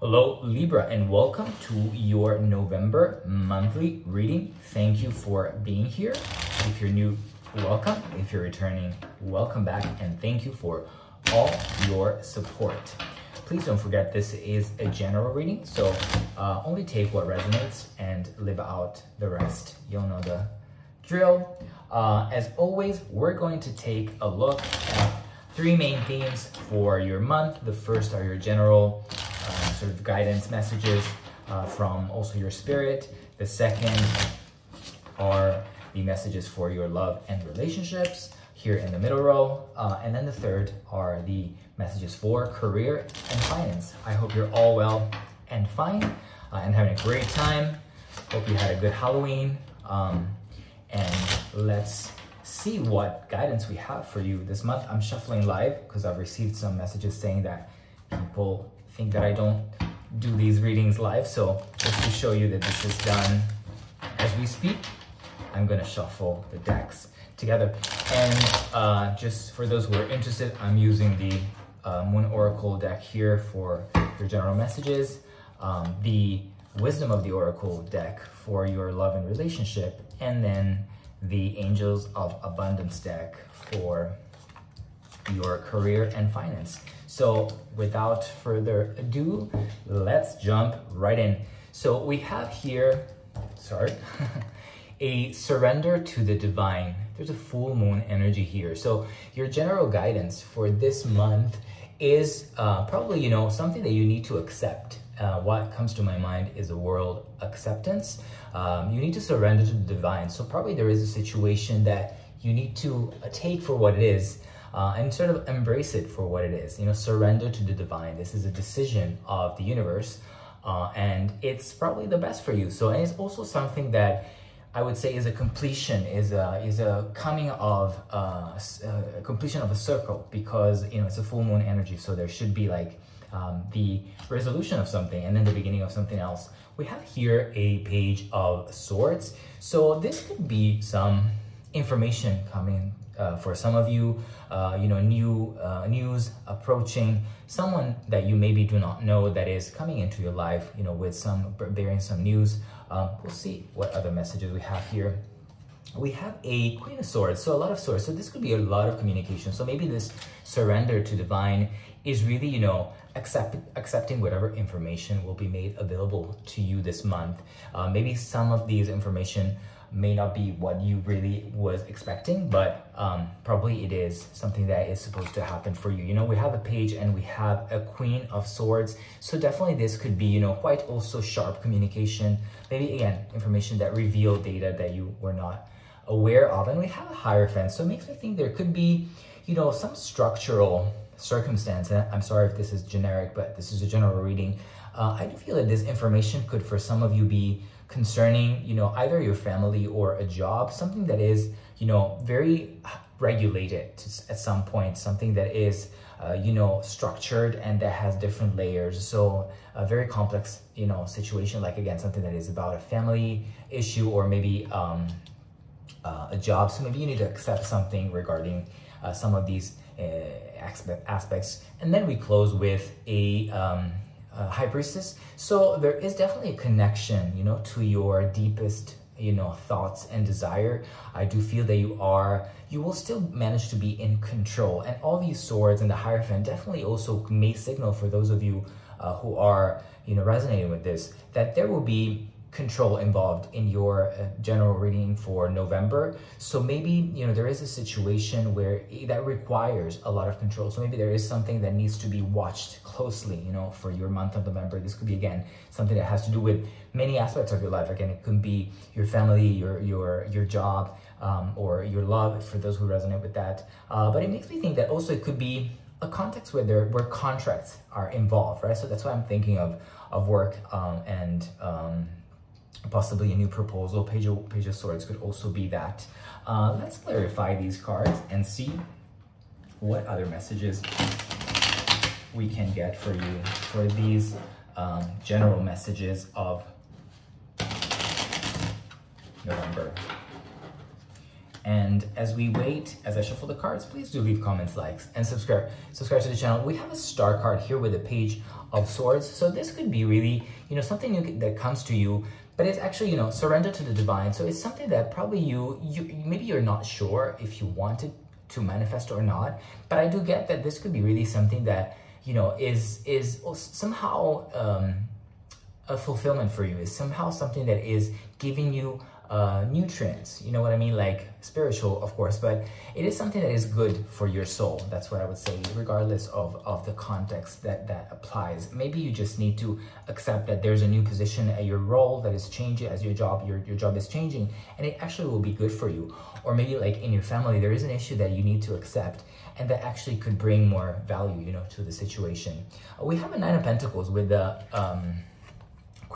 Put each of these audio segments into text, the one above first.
Hello, Libra, and welcome to your November monthly reading. Thank you for being here. If you're new, welcome. If you're returning, welcome back, and thank you for all your support. Please don't forget this is a general reading, so uh, only take what resonates and live out the rest. You'll know the drill. Uh, as always, we're going to take a look at three main themes for your month. The first are your general sort of guidance messages uh, from also your spirit. The second are the messages for your love and relationships here in the middle row. Uh, and then the third are the messages for career and finance. I hope you're all well and fine uh, and having a great time. Hope you had a good Halloween. Um, and let's see what guidance we have for you this month. I'm shuffling live because I've received some messages saying that people think that I don't do these readings live. So just to show you that this is done as we speak, I'm gonna shuffle the decks together. And uh, just for those who are interested, I'm using the uh, Moon Oracle deck here for your general messages. Um, the Wisdom of the Oracle deck for your love and relationship. And then the Angels of Abundance deck for your career and finance. So without further ado, let's jump right in. So we have here, sorry, a surrender to the divine. There's a full moon energy here. So your general guidance for this month is uh, probably, you know, something that you need to accept. Uh, what comes to my mind is a world acceptance. Um, you need to surrender to the divine. So probably there is a situation that you need to take for what it is uh, and sort of embrace it for what it is. You know, surrender to the divine. This is a decision of the universe, uh, and it's probably the best for you. So, and it's also something that I would say is a completion, is a is a coming of uh, a completion of a circle because you know it's a full moon energy. So there should be like um, the resolution of something and then the beginning of something else. We have here a page of swords. So this could be some information coming uh, for some of you, uh, you know, new uh, news approaching, someone that you maybe do not know that is coming into your life, you know, with some bearing some news. Um, we'll see what other messages we have here. We have a Queen of Swords, so a lot of swords. So this could be a lot of communication. So maybe this surrender to divine is really, you know, accept, accepting whatever information will be made available to you this month. Uh, maybe some of these information may not be what you really was expecting, but um, probably it is something that is supposed to happen for you. You know, we have a page and we have a queen of swords. So definitely this could be, you know, quite also sharp communication. Maybe again, information that reveal data that you were not aware of. And we have a hierophant. So it makes me think there could be, you know, some structural circumstance. I'm sorry if this is generic, but this is a general reading. Uh, I do feel that this information could for some of you be concerning, you know, either your family or a job, something that is, you know, very regulated to, at some point, something that is, uh, you know, structured and that has different layers. So a very complex, you know, situation, like again, something that is about a family issue or maybe um, uh, a job. So maybe you need to accept something regarding uh, some of these uh, aspects. And then we close with a, um, uh, high priestess. So there is definitely a connection, you know, to your deepest, you know, thoughts and desire. I do feel that you are, you will still manage to be in control. And all these swords and the Hierophant definitely also may signal for those of you uh, who are, you know, resonating with this, that there will be control involved in your uh, general reading for November. So maybe, you know, there is a situation where that requires a lot of control. So maybe there is something that needs to be watched closely, you know, for your month of November. This could be, again, something that has to do with many aspects of your life. Again, it could be your family, your, your, your job, um, or your love for those who resonate with that. Uh, but it makes me think that also it could be a context where there where contracts are involved, right? So that's why I'm thinking of of work um, and um, possibly a new proposal. Page of, Page of Swords could also be that. Uh, let's clarify these cards and see what other messages we can get for you for these um, general messages of November. And as we wait, as I shuffle the cards, please do leave comments, likes, and subscribe. Subscribe to the channel. We have a star card here with a page of swords. So this could be really, you know, something that comes to you, but it's actually, you know, surrender to the divine. So it's something that probably you, you maybe you're not sure if you wanted to manifest or not. But I do get that this could be really something that, you know, is is somehow um, a fulfillment for you, is somehow something that is giving you uh, nutrients. You know what I mean? Like spiritual, of course, but it is something that is good for your soul. That's what I would say, regardless of, of the context that that applies. Maybe you just need to accept that there's a new position at your role that is changing as your job, your, your job is changing, and it actually will be good for you. Or maybe like in your family, there is an issue that you need to accept and that actually could bring more value, you know, to the situation. Uh, we have a Nine of Pentacles with the um,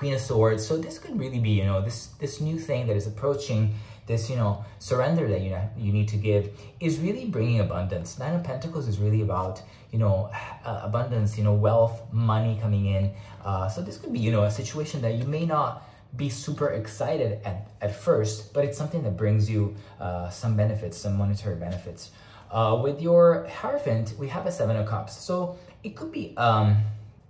Queen of Swords. So this could really be, you know, this, this new thing that is approaching this, you know, surrender that you, you need to give is really bringing abundance. Nine of Pentacles is really about, you know, uh, abundance, you know, wealth, money coming in. Uh, so this could be, you know, a situation that you may not be super excited at, at first, but it's something that brings you uh, some benefits, some monetary benefits. Uh, with your Hierophant, we have a Seven of Cups. So it could be, um,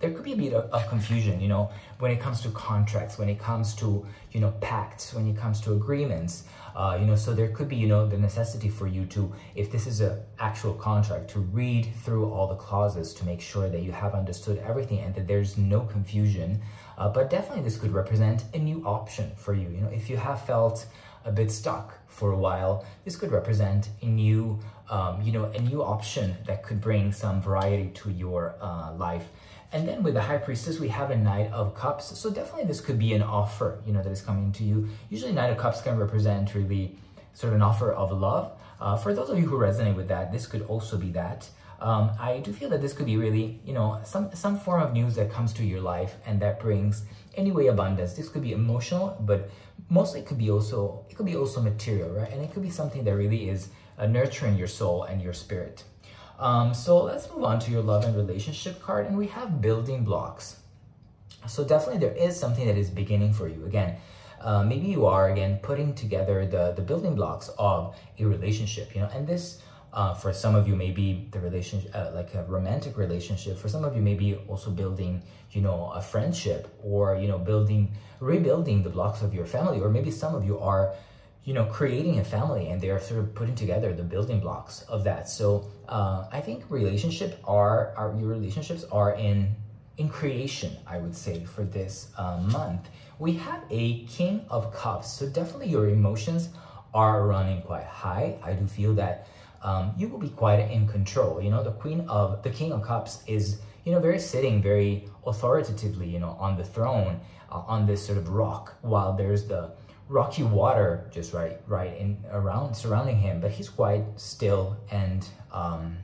there could be a bit of, of, confusion, you know, when it comes to contracts, when it comes to, you know, pacts, when it comes to agreements, uh, you know, so there could be, you know, the necessity for you to, if this is an actual contract, to read through all the clauses to make sure that you have understood everything and that there's no confusion. Uh, but definitely this could represent a new option for you. You know, if you have felt a bit stuck for a while, this could represent a new, um, you know, a new option that could bring some variety to your uh, life. And then with the High Priestess, we have a Knight of Cups. So definitely this could be an offer, you know, that is coming to you. Usually Knight of Cups can represent really sort of an offer of love. Uh, for those of you who resonate with that, this could also be that. Um, I do feel that this could be really, you know, some, some form of news that comes to your life and that brings anyway abundance. This could be emotional, but mostly it could be also, it could be also material, right? And it could be something that really is uh, nurturing your soul and your spirit. Um, so let's move on to your love and relationship card. And we have building blocks. So definitely there is something that is beginning for you. Again, uh, maybe you are, again, putting together the, the building blocks of a relationship, you know, and this, uh, for some of you, maybe the relationship, uh, like a romantic relationship. For some of you, maybe also building, you know, a friendship or, you know, building, rebuilding the blocks of your family. Or maybe some of you are you know, creating a family and they're sort of putting together the building blocks of that. So uh, I think relationship are, are your relationships are in in creation, I would say, for this uh, month. We have a King of Cups, so definitely your emotions are running quite high. I do feel that um, you will be quite in control. You know, the Queen of the King of Cups is you know very sitting very authoritatively, you know, on the throne uh, on this sort of rock, while there's the rocky water just right right in around surrounding him but he's quite still and um,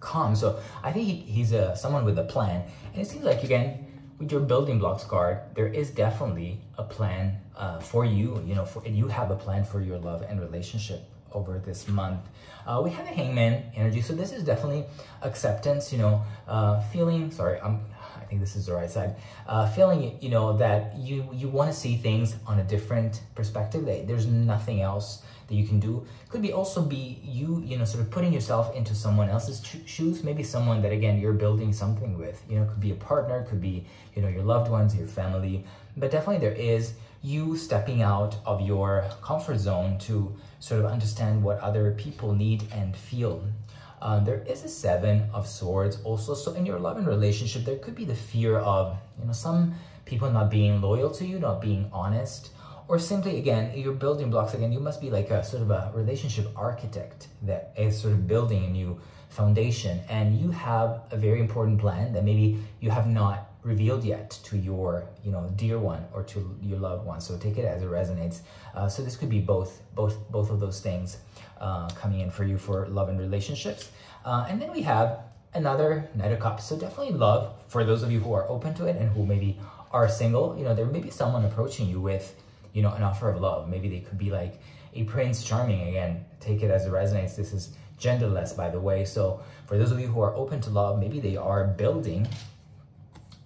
calm. So i think he, he's a someone with a plan. And it seems like again with your building blocks card there is definitely a plan uh, for you you know for, you have a plan for your love and relationship over this month. Uh, we have a hangman energy so this is definitely acceptance you know uh, feeling sorry i'm think this is the right side, uh, feeling, you know, that you, you want to see things on a different perspective, that there's nothing else that you can do. Could be also be you, you know, sort of putting yourself into someone else's shoes, maybe someone that, again, you're building something with, you know, could be a partner, could be, you know, your loved ones, your family, but definitely there is you stepping out of your comfort zone to sort of understand what other people need and feel. Uh, there is a seven of swords also. So in your love and relationship, there could be the fear of, you know, some people not being loyal to you, not being honest, or simply, again, your building blocks, again, you must be like a sort of a relationship architect that is sort of building a new foundation. And you have a very important plan that maybe you have not revealed yet to your you know dear one or to your loved one. So take it as it resonates. Uh, so this could be both both both of those things uh, coming in for you for love and relationships. Uh, and then we have another knight of cups. So definitely love for those of you who are open to it and who maybe are single. You know there may be someone approaching you with you know an offer of love. Maybe they could be like a prince charming again. Take it as it resonates. This is genderless by the way so for those of you who are open to love maybe they are building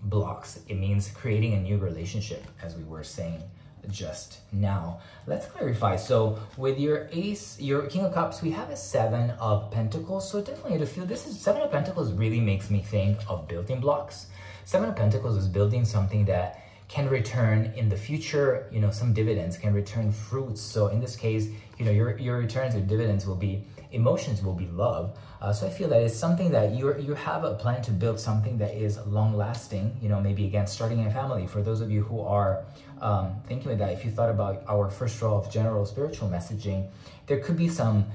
blocks. It means creating a new relationship, as we were saying just now. Let's clarify. So with your ace, your king of cups, we have a seven of pentacles. So definitely to feel this is seven of pentacles really makes me think of building blocks. Seven of pentacles is building something that can return in the future, you know, some dividends can return fruits. So in this case, you know, your, your returns or dividends will be emotions will be love. Uh, so I feel that it's something that you you have a plan to build something that is long lasting. You know, maybe again starting a family. For those of you who are um, thinking of that, if you thought about our first row of general spiritual messaging, there could be some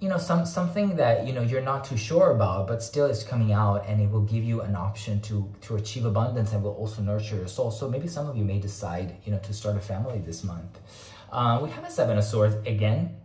you know some something that you know you're not too sure about but still is coming out and it will give you an option to to achieve abundance and will also nurture your soul. So maybe some of you may decide you know to start a family this month. Uh, we have a seven of swords again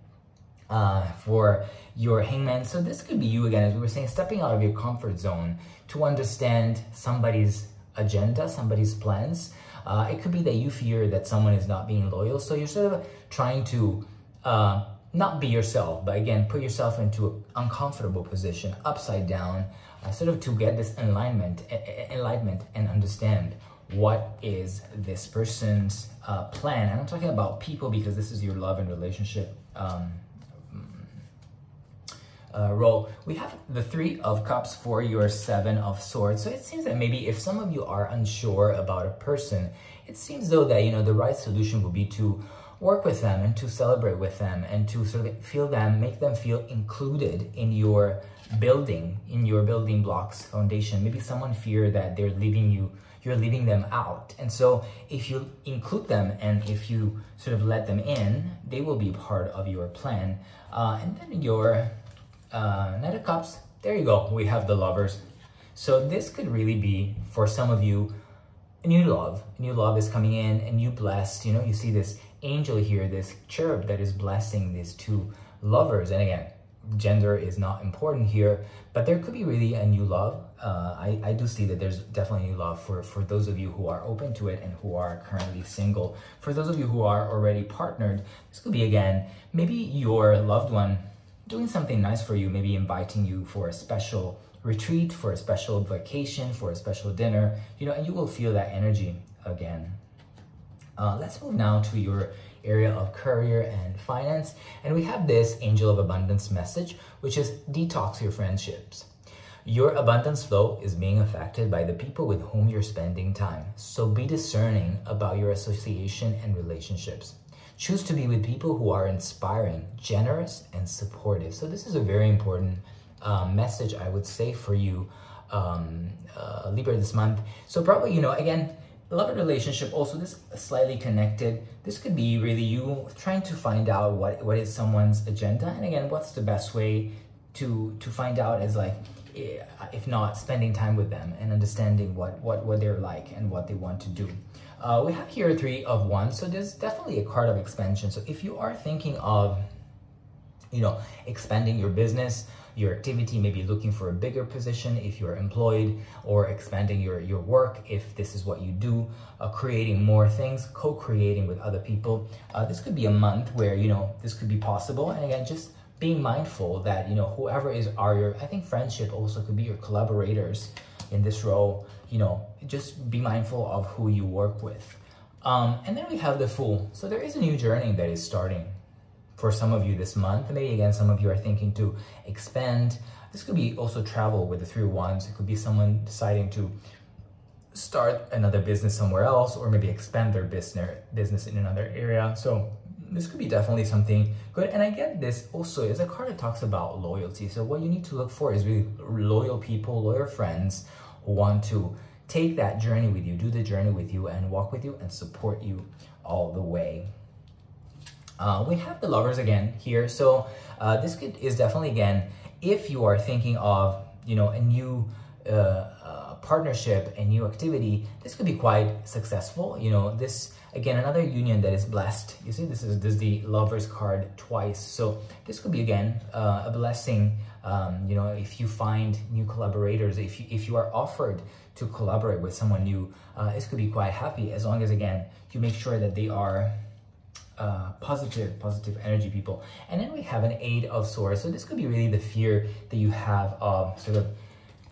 uh, for your hangman. So this could be you again as we were saying stepping out of your comfort zone to understand somebody's agenda somebody's plans. Uh, it could be that you fear that someone is not being loyal. So you're sort of trying to uh, not be yourself, but again, put yourself into an uncomfortable position, upside down, uh, sort of to get this enlightenment, enlightenment and understand what is this person's uh, plan. And I'm talking about people because this is your love and relationship um, uh, role. We have the Three of Cups for your Seven of Swords. So it seems that maybe if some of you are unsure about a person, it seems though that, you know, the right solution would be to work with them and to celebrate with them and to sort of feel them, make them feel included in your building, in your building blocks foundation. Maybe someone fear that they're leaving you, you're leaving them out. And so if you include them and if you sort of let them in, they will be part of your plan. Uh, and then your uh, Knight of Cups, there you go. We have the lovers. So this could really be, for some of you, a new love. A new love is coming in, a new blessed. You know, you see this angel here, this cherub that is blessing these two lovers. And again, gender is not important here, but there could be really a new love. Uh, I, I do see that there's definitely new love for, for those of you who are open to it and who are currently single. For those of you who are already partnered, this could be again, maybe your loved one doing something nice for you, maybe inviting you for a special retreat, for a special vacation, for a special dinner, you know, and you will feel that energy again. Uh, let's move now to your area of career and finance. And we have this angel of abundance message, which is detox your friendships. Your abundance flow is being affected by the people with whom you're spending time. So be discerning about your association and relationships. Choose to be with people who are inspiring, generous, and supportive. So this is a very important uh, message, I would say, for you, um, uh, Libra, this month. So probably, you know, again, love and relationship also this slightly connected. This could be really you trying to find out what what is someone's agenda and again what's the best way to to find out is like eh, if not spending time with them and understanding what what what they're like and what they want to do. Uh, we have here three of wands so there's definitely a card of expansion. So if you are thinking of you know expanding your business your activity, maybe looking for a bigger position if you're employed or expanding your, your work if this is what you do, uh, creating more things, co-creating with other people. Uh, this could be a month where, you know, this could be possible. And again, just being mindful that, you know, whoever is are your, I think friendship also could be your collaborators in this role, you know, just be mindful of who you work with. Um, and then we have the Fool. So there is a new journey that is starting for some of you this month. Maybe again, some of you are thinking to expand. This could be also travel with the three wands. It could be someone deciding to start another business somewhere else or maybe expand their business business in another area. So this could be definitely something good. And I get this also is a card that talks about loyalty. So what you need to look for is really loyal people, loyal friends who want to take that journey with you, do the journey with you and walk with you and support you all the way. Uh, we have the lovers again here. So uh, this could, is definitely, again, if you are thinking of, you know, a new uh, uh, partnership, a new activity, this could be quite successful. You know, this, again, another union that is blessed. You see, this is, this is the lovers card twice. So this could be, again, uh, a blessing. Um, you know, if you find new collaborators, if you, if you are offered to collaborate with someone new, this could be quite happy as long as, again, you make sure that they are uh, positive, positive energy people. And then we have an Eight of Swords. So this could be really the fear that you have of sort of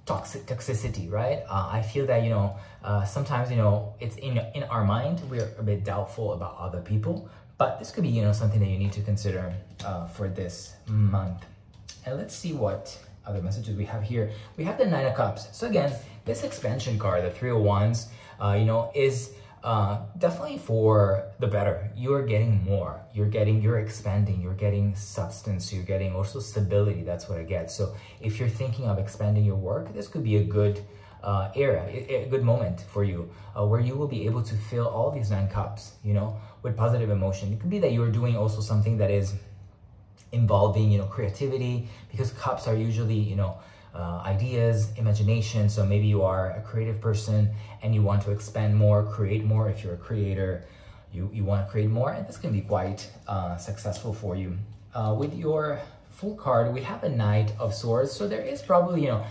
toxic toxicity, right? Uh, I feel that you know uh, sometimes you know it's in in our mind we're a bit doubtful about other people, but this could be you know something that you need to consider uh, for this month. And let's see what other messages we have here. We have the Nine of Cups. So again, this expansion card, the Three of Wands, uh, you know, is uh, definitely for the better. You're getting more. You're getting, you're expanding. You're getting substance. You're getting also stability. That's what I get. So if you're thinking of expanding your work, this could be a good uh, era, a, good moment for you, uh, where you will be able to fill all these nine cups, you know, with positive emotion. It could be that you're doing also something that is involving, you know, creativity, because cups are usually, you know, uh, ideas, imagination. So maybe you are a creative person and you want to expand more, create more. If you're a creator, you, you want to create more, and this can be quite uh, successful for you. Uh, with your Fool card, we have a Knight of Swords. So there is probably, you know,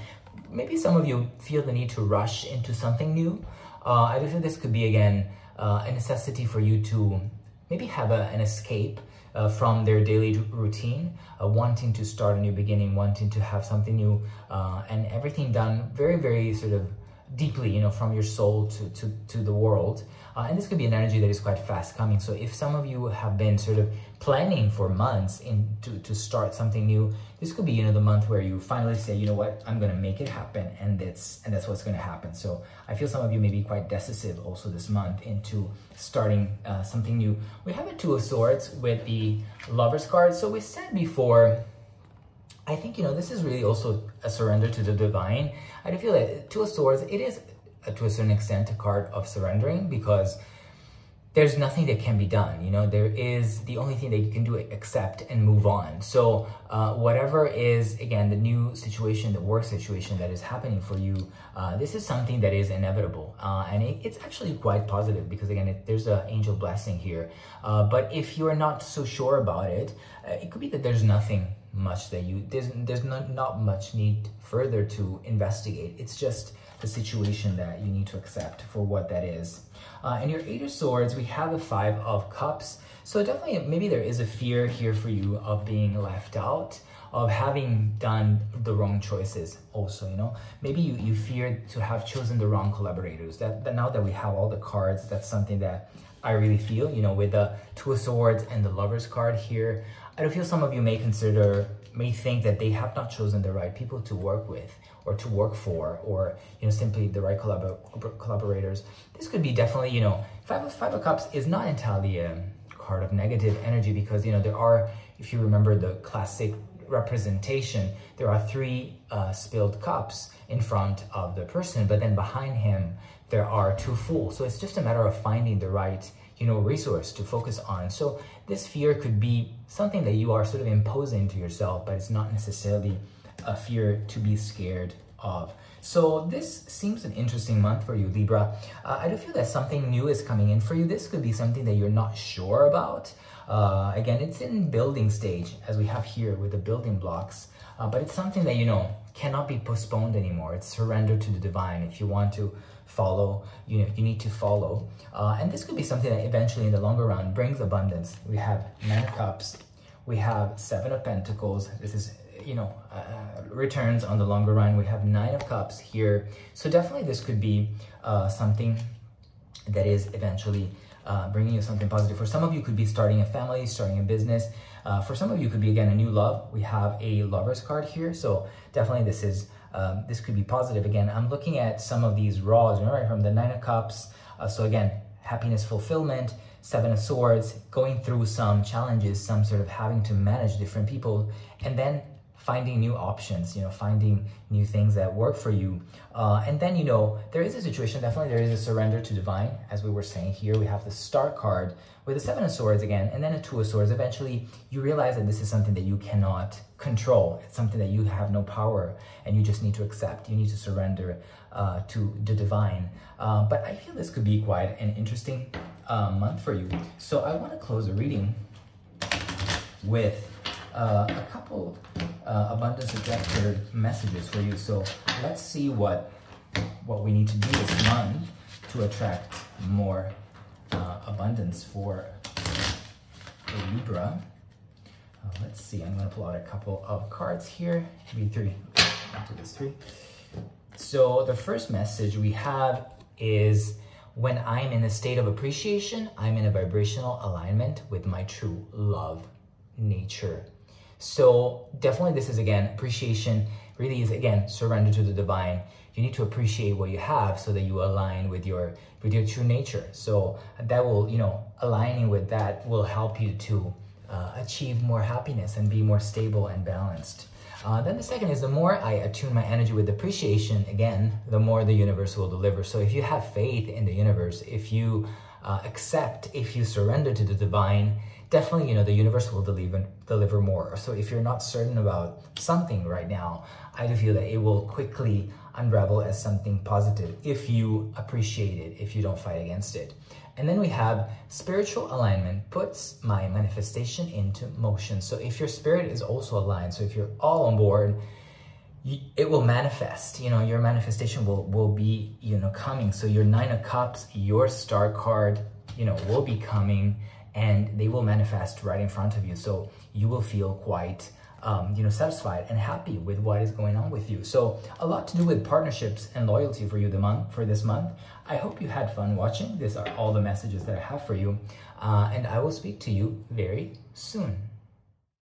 maybe some of you feel the need to rush into something new. Uh, I think this could be, again, uh, a necessity for you to maybe have a, an escape uh, from their daily routine, uh, wanting to start a new beginning, wanting to have something new, uh, and everything done very, very sort of deeply, you know, from your soul to, to, to the world. Uh, and this could be an energy that is quite fast coming. So if some of you have been sort of planning for months in to, to start something new, this could be, you know, the month where you finally say, you know what, I'm going to make it happen. And that's, and that's what's going to happen. So I feel some of you may be quite decisive also this month into starting uh, something new. We have a two of swords with the lovers card. So we said before, I think, you know, this is really also a surrender to the divine. I do feel that Two of Swords, it is uh, to a certain extent a card of surrendering because there's nothing that can be done you know? There is the only thing that you can do accept and move on. So uh, whatever is again the new situation the work situation that is happening for you uh, this is something that is inevitable. Uh, and it, it's actually quite positive because again it, there's an angel blessing here. Uh, but if you're not so sure about it uh, it could be that there's nothing much that you there's there's not not much need further to investigate it's just the situation that you need to accept for what that is. Uh, in your Eight of Swords, we have a Five of Cups. So definitely, maybe there is a fear here for you of being left out, of having done the wrong choices also, you know? Maybe you, you fear to have chosen the wrong collaborators. That, that Now that we have all the cards, that's something that I really feel, you know, with the Two of Swords and the Lover's card here, I feel some of you may consider, may think that they have not chosen the right people to work with or to work for, or, you know, simply the right collab collaborators. This could be definitely, you know, Five of, Five of Cups is not entirely a card of negative energy because, you know, there are, if you remember the classic representation, there are three uh, spilled cups in front of the person, but then behind him, there are two full. So it's just a matter of finding the right you know, resource to focus on. So this fear could be something that you are sort of imposing to yourself, but it's not necessarily a fear to be scared of. So this seems an interesting month for you, Libra. Uh, I do feel that something new is coming in for you. This could be something that you're not sure about. Uh, again, it's in building stage, as we have here with the building blocks. Uh, but it's something that, you know, cannot be postponed anymore. It's surrender to the divine. If you want to follow, you know, you need to follow. Uh, and this could be something that eventually in the longer run brings abundance. We have Nine of Cups, we have Seven of Pentacles. This is, you know, uh, returns on the longer run. We have Nine of Cups here. So definitely this could be uh, something that is eventually uh, bringing you something positive. For some of you could be starting a family, starting a business. Uh, for some of you could be, again, a new love. We have a lover's card here. So definitely this is um, this could be positive. Again, I'm looking at some of these raws, right, from the Nine of Cups. Uh, so again, happiness, fulfillment, Seven of Swords, going through some challenges, some sort of having to manage different people, and then finding new options, you know, finding new things that work for you. Uh, and then, you know, there is a situation, definitely there is a surrender to divine, as we were saying here. We have the Star card with the Seven of Swords again, and then a Two of Swords. Eventually, you realize that this is something that you cannot control. It's something that you have no power, and you just need to accept. You need to surrender uh, to the divine. Uh, but I feel this could be quite an interesting uh, month for you. So I want to close the reading with uh, a couple uh, abundance attractor messages for you. So let's see what what we need to do this month to attract more uh, abundance for Libra. Uh, let's see, I'm gonna pull out a couple of cards here. Maybe three, I'll do this three. So the first message we have is when I'm in a state of appreciation, I'm in a vibrational alignment with my true love nature. So definitely this is again, appreciation really is again, surrender to the divine. You need to appreciate what you have so that you align with your with your true nature. So that will, you know, aligning with that will help you to uh, achieve more happiness and be more stable and balanced. Uh, then the second is the more I attune my energy with appreciation, again, the more the universe will deliver. So if you have faith in the universe, if you uh, accept, if you surrender to the divine, definitely, you know, the universe will deliver, deliver more. So if you're not certain about something right now, I do feel that it will quickly unravel as something positive if you appreciate it, if you don't fight against it. And then we have spiritual alignment puts my manifestation into motion. So if your spirit is also aligned, so if you're all on board, it will manifest you know your manifestation will will be you know coming so your nine of cups your star card you know will be coming and they will manifest right in front of you so you will feel quite um, you know, satisfied and happy with what is going on with you. So a lot to do with partnerships and loyalty for you the month for this month. I hope you had fun watching. These are all the messages that I have for you, uh, and I will speak to you very soon.